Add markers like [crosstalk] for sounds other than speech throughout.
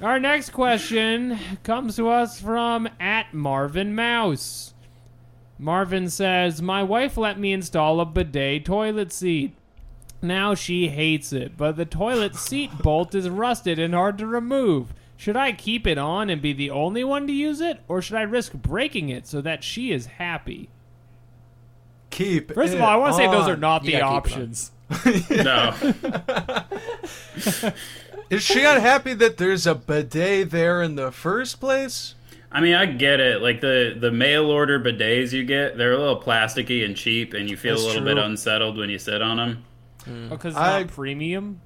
Our next question comes to us from at Marvin Mouse. Marvin says, My wife let me install a bidet toilet seat. Now she hates it, but the toilet seat [laughs] bolt is rusted and hard to remove. Should I keep it on and be the only one to use it, or should I risk breaking it so that she is happy? Keep. First of all, I want to say those are on. not the Yeah, keep it on. options. [laughs] [laughs] No. Is she unhappy that there's a bidet there in the first place? I mean, I get it. Like the the mail order bidets you get, they're a little plasticky and cheap, and you feel That's a little bit unsettled when you sit on them. Because it's I- not premium.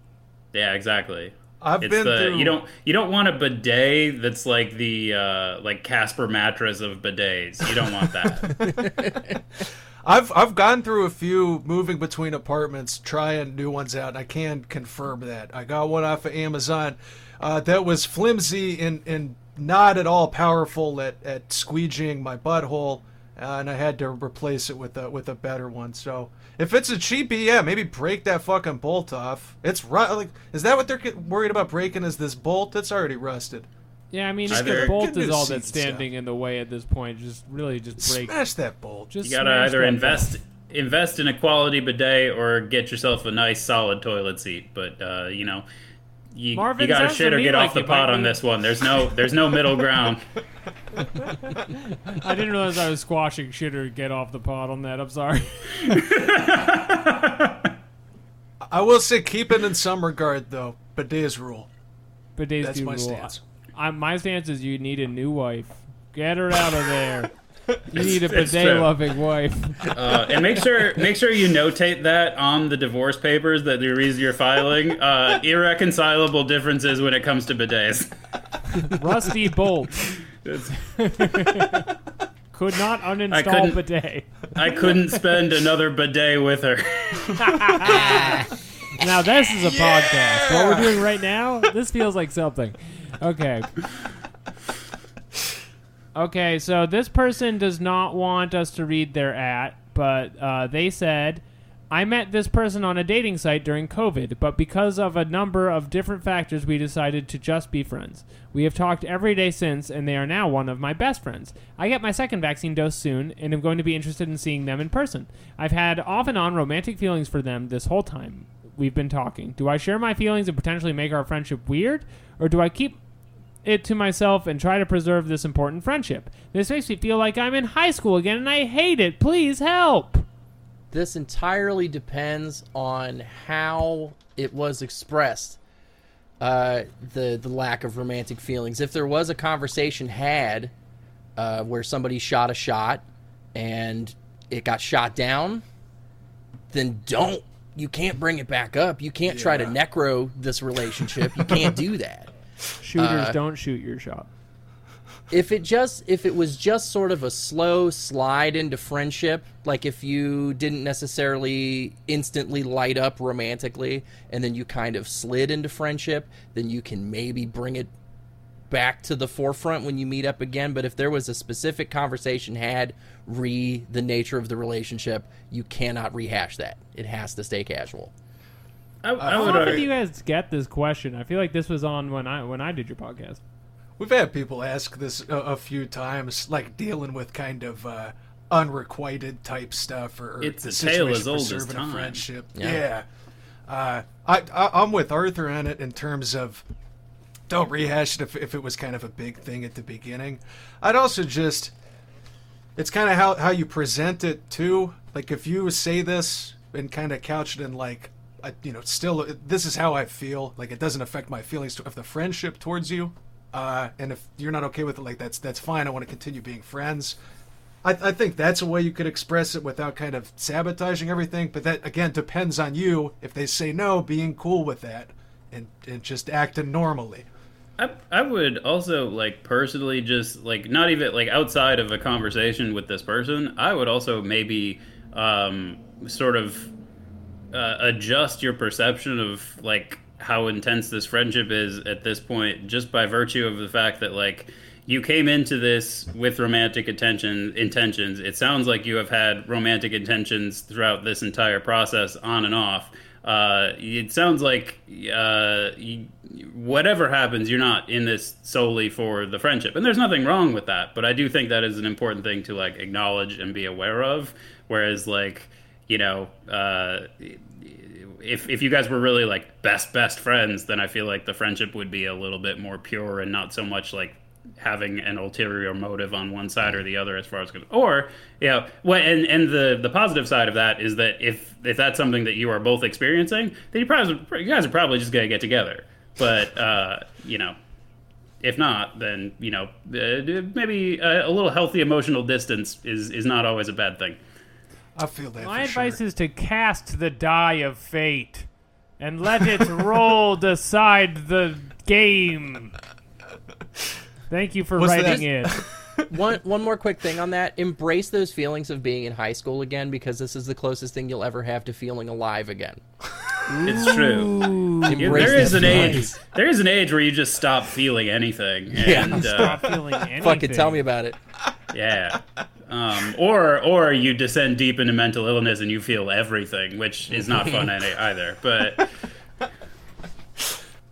Yeah, exactly. I've It's been the through. you don't you don't want a bidet that's like the uh, like Casper mattress of bidets. You don't want that. [laughs] I've I've gone through a few moving between apartments, trying new ones out, and I can confirm that. I got one off of Amazon uh, that was flimsy and, and not at all powerful at, at squeegeeing my butthole, uh, and I had to replace it with a with a better one. So if it's a cheapie, yeah, maybe break that fucking bolt off. It's ru- like is that what they're worried about breaking? Is this bolt that's already rusted? Yeah, I mean, Just if get- the bolt get is all that's and stuff. standing in the way at this point, just really just break. Smash that bolt. Just You gotta either that invest invest in a quality bidet or get yourself a nice solid toilet seat. But uh, you know, you, Marvin, you gotta sounds shit or get like off the pot on this one. There's no there's no middle ground. [laughs] [laughs] I didn't realize I was squashing shit or get off the pot on that. I'm sorry. [laughs] I will say keep it in some regard though. Bidets rule. Bidets That's do my rule. stance. I, my stance is you need a new wife. Get her out of there. [laughs] You need a it's bidet true. loving wife. Uh, and make sure make sure you notate that on the divorce papers that the reason you're filing. Uh, irreconcilable differences when it comes to bidets. [laughs] Rusty bolt. [laughs] Could not uninstall couldn't- bidet. I couldn't spend another bidet with her. Now this is a [laughs] podcast. What we're doing right now, this feels like something. Okay. Okay, so this person does not want us to read their at, but uh, they said, I met this person on a dating site during COVID, but because of a number of different factors, we decided to just be friends. We have talked every day since, and they are now one of my best friends. I get my second vaccine dose soon, and am going to be interested in seeing them in person. I've had off and on romantic feelings for them this whole time we've been talking. Do I share my feelings and potentially make our friendship weird, or do I keep it to myself and try to preserve this important friendship? This makes me feel like I'm in high school again, and I hate it. Please help. This entirely depends on how it was expressed. Uh, the the lack of romantic feelings. If there was a conversation had uh, where somebody shot a shot and it got shot down, then don't. You can't bring it back up. You can't try to necro this relationship. You can't do that. [laughs] Shooters Uh, don't shoot your shot. if it just if it was just sort of a slow slide into friendship like if you didn't necessarily instantly light up romantically and then you kind of slid into friendship then you can maybe bring it back to the forefront when you meet up again but if there was a specific conversation had re the nature of the relationship you cannot rehash that it has to stay casual I, I How would often do argue. you guys get this question? I feel like this was on when I when I did your podcast. We've had people ask this a, a few times, like dealing with kind of uh, unrequited type stuff or, or It's the a tale situation as old as preserving a time. friendship. Yeah. Yeah, Uh, I, I I'm with Arthur on it in terms of don't rehash it if, if it was kind of a big thing at the beginning. I'd also just it's kind of how how you present it too. Like if you say this and kind of couch it in like. I, you know, still, this is how I feel. Like it doesn't affect my feelings of the friendship towards you. Uh, and if you're not okay with it, like that's that's fine. I want to continue being friends. I, I think that's a way you could express it without kind of sabotaging everything. But that again depends on you. If they say no, being cool with that and and just acting normally. I, I would also like personally just like not even like outside of a conversation with this person i would also maybe um, sort of uh, adjust your perception of like how intense this friendship is at this point just by virtue of the fact that like you came into this with romantic attention intentions. It sounds like you have had romantic intentions throughout this entire process on and off uh, it sounds like uh, you, whatever happens, you're not in this solely for the friendship, and there's nothing wrong with that. But I do think that is an important thing to like acknowledge and be aware of. Whereas, like, you know, uh, if if you guys were really like best best friends, then I feel like the friendship would be a little bit more pure and not so much like having an ulterior motive on one side or the other as far as going, or yeah you know, well and and the the positive side of that is that if if that's something that you are both experiencing then you probably you guys are probably just gonna get together. But uh you know if not then you know uh, maybe a, a, little healthy emotional distance is is not always a bad thing. I feel that my advice sure. is to cast the die of fate and let it [laughs] roll decide the game Thank you for What's writing in. [laughs] one one more quick thing on that. Embrace those feelings of being in high school again because this is the closest thing you'll ever have to feeling alive again. It's true. Yeah, there is an feelings. age. There is an age where you just stop feeling anything. [laughs] And, yeah. Uh, stop feeling anything. Fucking tell me about it. Yeah. Um, or or you descend deep into mental illness and you feel everything, which is not fun [laughs] either. But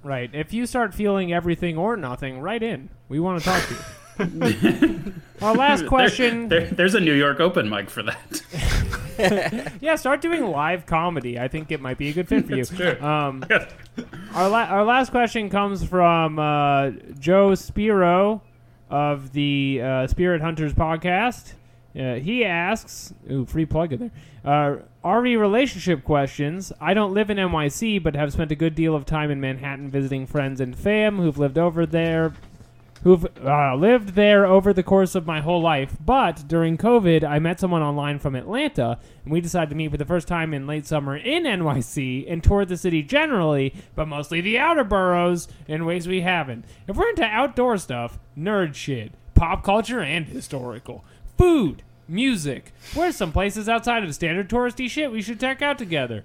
Right. If you start feeling everything or nothing, write in. We want to talk to you. [laughs] Our last question. There, there, there's a New York open mic for that. [laughs] yeah, start doing live comedy. I think it might be a good fit for you. That's true. Um, [laughs] our, la- our last question comes from uh, Joe Spiro of the uh, Spirit Hunters podcast. Uh, he asks, ooh, free plug in there. RE relationship questions. I don't live in NYC, but have spent a good deal of time in Manhattan visiting friends and fam who've lived over there, who've uh, lived there over the course of my whole life. But during COVID, I met someone online from Atlanta, and we decided to meet for the first time in late summer in NYC and toured the city generally, but mostly the outer boroughs in ways we haven't. If we're into outdoor stuff, nerd shit, pop culture, and historical food, music. Where's some places outside of standard touristy shit we should check out together?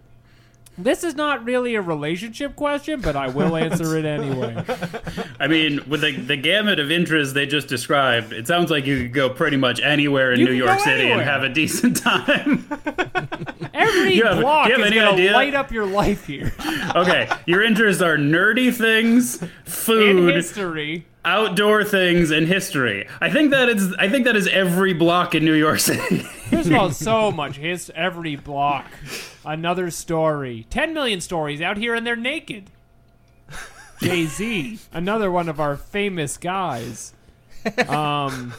This is not really a relationship question, but I will [laughs] answer it anyway. I mean, with the, the gamut of interests they just described, it sounds like you could go pretty much anywhere in You New can York go City anywhere. and have a decent time. [laughs] Every You have- block do you have is any going to idea? light up your life here. [laughs] okay, your interests are nerdy things, In food, history. Outdoor things, and history. I think that is I think that is every block in New York City. Of all, [laughs] so much his every block. Another story. Ten million stories out here and they're naked. Jay Z, another one of our famous guys. Um,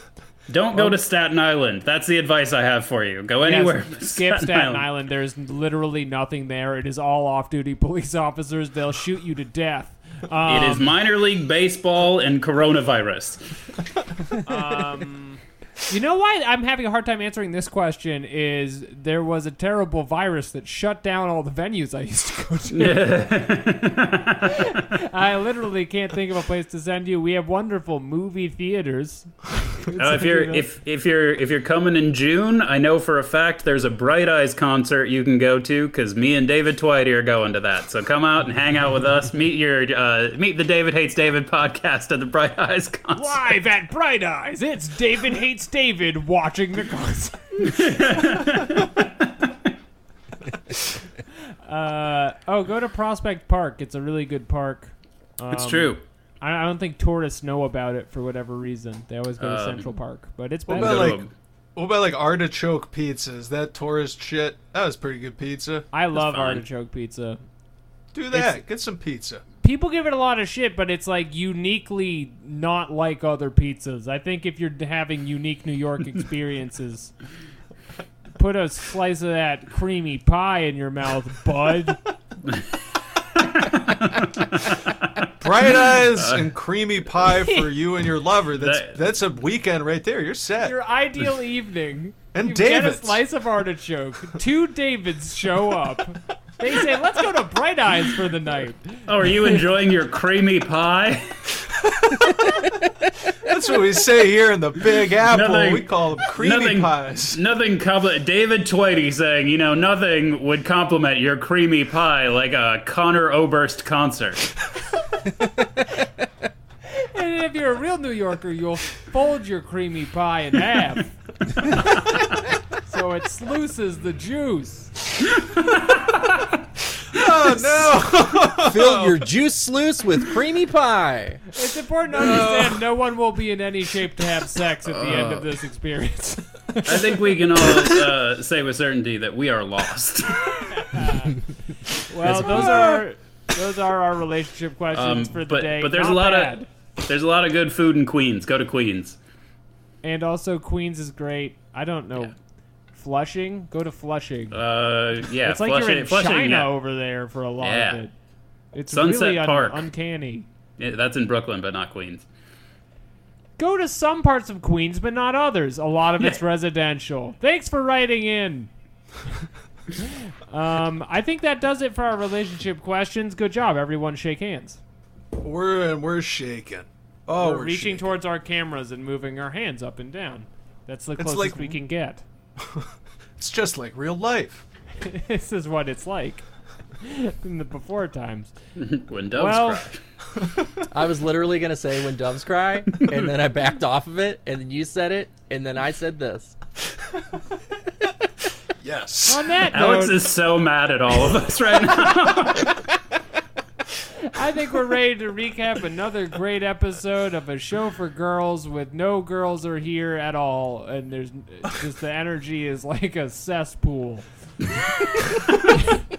Don't go to Staten Island. That's the advice I have for you. Go anywhere. yes, skip Staten Island. There's literally nothing there. It is all off-duty police [laughs] officers. They'll shoot you to death. Um, It is minor league baseball and coronavirus. [laughs] You know why I'm having a hard time answering this question is there was a terrible virus that shut down all the venues I used to go to. [laughs] [laughs] I literally can't think of a place to send you. We have wonderful movie theaters. Uh, if you're [laughs] if if you're if you're coming in June, I know for a fact there's a Bright Eyes concert you can go to because me and David Twitty are going to that. So come out and hang out with us. Meet your uh, meet the David Hates David podcast at the Bright Eyes concert. Live at Bright Eyes, it's David Hates David watching the concert. [laughs] [laughs] uh, oh, go to Prospect Park. It's a really good park. It's Um, true. I I don't think tourists know about it for whatever reason. They always go to Um, Central Park, but it's What better. about like what about like artichoke pizza? Is that tourist shit? That was pretty good pizza. I love fine. artichoke pizza. Do that. Get some pizza. People give it a lot of shit, but it's like uniquely not like other pizzas. I think if you're having unique New York [laughs] experiences, put a slice of that creamy pie in your mouth, bud. [laughs] Bright eyes and creamy pie for you and your lover. That's That- that's a weekend right there. You're set. Your ideal evening. And you get a slice of artichoke. Two Davids show up. They say, "Let's go to Bright Eyes for the night." Oh, are you enjoying your creamy pie? That's what we say here in the Big Apple. Nothing- we call them creamy nothing, pies. Nothing. Compl- David Twitty saying, you know, nothing would compliment your creamy pie like a Conor Oberst concert. And if you're a real New Yorker, you'll fold your creamy pie in half. [laughs] so it sluices the juice. Oh no! [laughs] Fill your [laughs] juice sluice with creamy pie. It's important to understand no one will be in any shape to have sex at the end of this experience. I think we can all uh, say with certainty that we are lost. [laughs] well, those are those are our relationship questions Um, for the but day. but there's Not a lot bad. of there's a lot of good food in Queens. Go to Queens. and also Queens is great. I don't know. Yeah. Flushing, go to Flushing. Uh, yeah, it's like Flushing, you're in Flushing, China yeah. over there for a lot Yeah. of it. It's Sunset really un- Park. uncanny. Yeah, that's in Brooklyn, but not Queens. Go to some parts of Queens, but not others. A lot of it's Yeah. residential. Thanks for writing in. [laughs] um, I think that does it for our relationship questions. Good job, everyone. Shake hands. we're and we're shaking. Oh, we're, we're, reaching shaking. towards our cameras and moving our hands up and down. That's the closest like- we can get. [laughs] It's just like real life. [laughs] this is what it's like in the before times. [laughs] when doves Well- cry. I was literally gonna say when doves cry, and then I backed off of it, and then you said it, and then I said this. Yes. On that Alex note, is so mad at all of us right now. I think we're ready to recap another great episode of a show for girls with no girls are here at all, and there's just the energy is like a cesspool. [laughs]